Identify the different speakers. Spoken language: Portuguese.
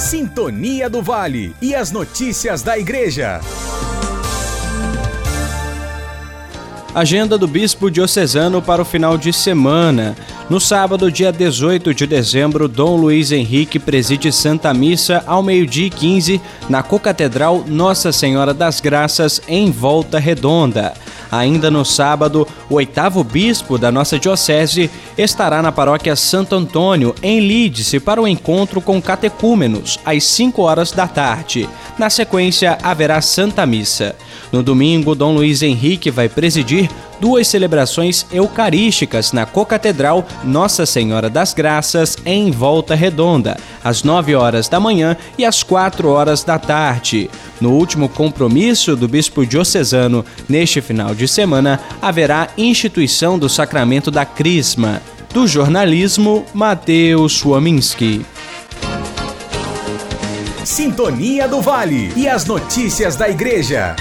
Speaker 1: Sintonia do Vale e as notícias da Igreja.
Speaker 2: Agenda do Bispo Diocesano para o final de semana. No sábado, dia 18 de dezembro, Dom Luiz Henrique preside Santa Missa ao meio-dia e 15 na Cocatedral Nossa Senhora das Graças, em Volta Redonda. Ainda no sábado, o oitavo bispo da nossa diocese estará na paróquia Santo Antônio, em Lídice, para o encontro com catecúmenos, às 5 horas da tarde. Na sequência, haverá Santa Missa. No domingo, Dom Luiz Henrique vai presidir duas celebrações eucarísticas na Cocatedral Nossa Senhora das Graças, em Volta Redonda, às 9 horas da manhã e às 4 horas da tarde. No último compromisso do bispo diocesano, neste final de semana, haverá instituição do sacramento da Crisma. Do jornalismo, Mateus Wominski.
Speaker 1: Sintonia do Vale e as notícias da Igreja.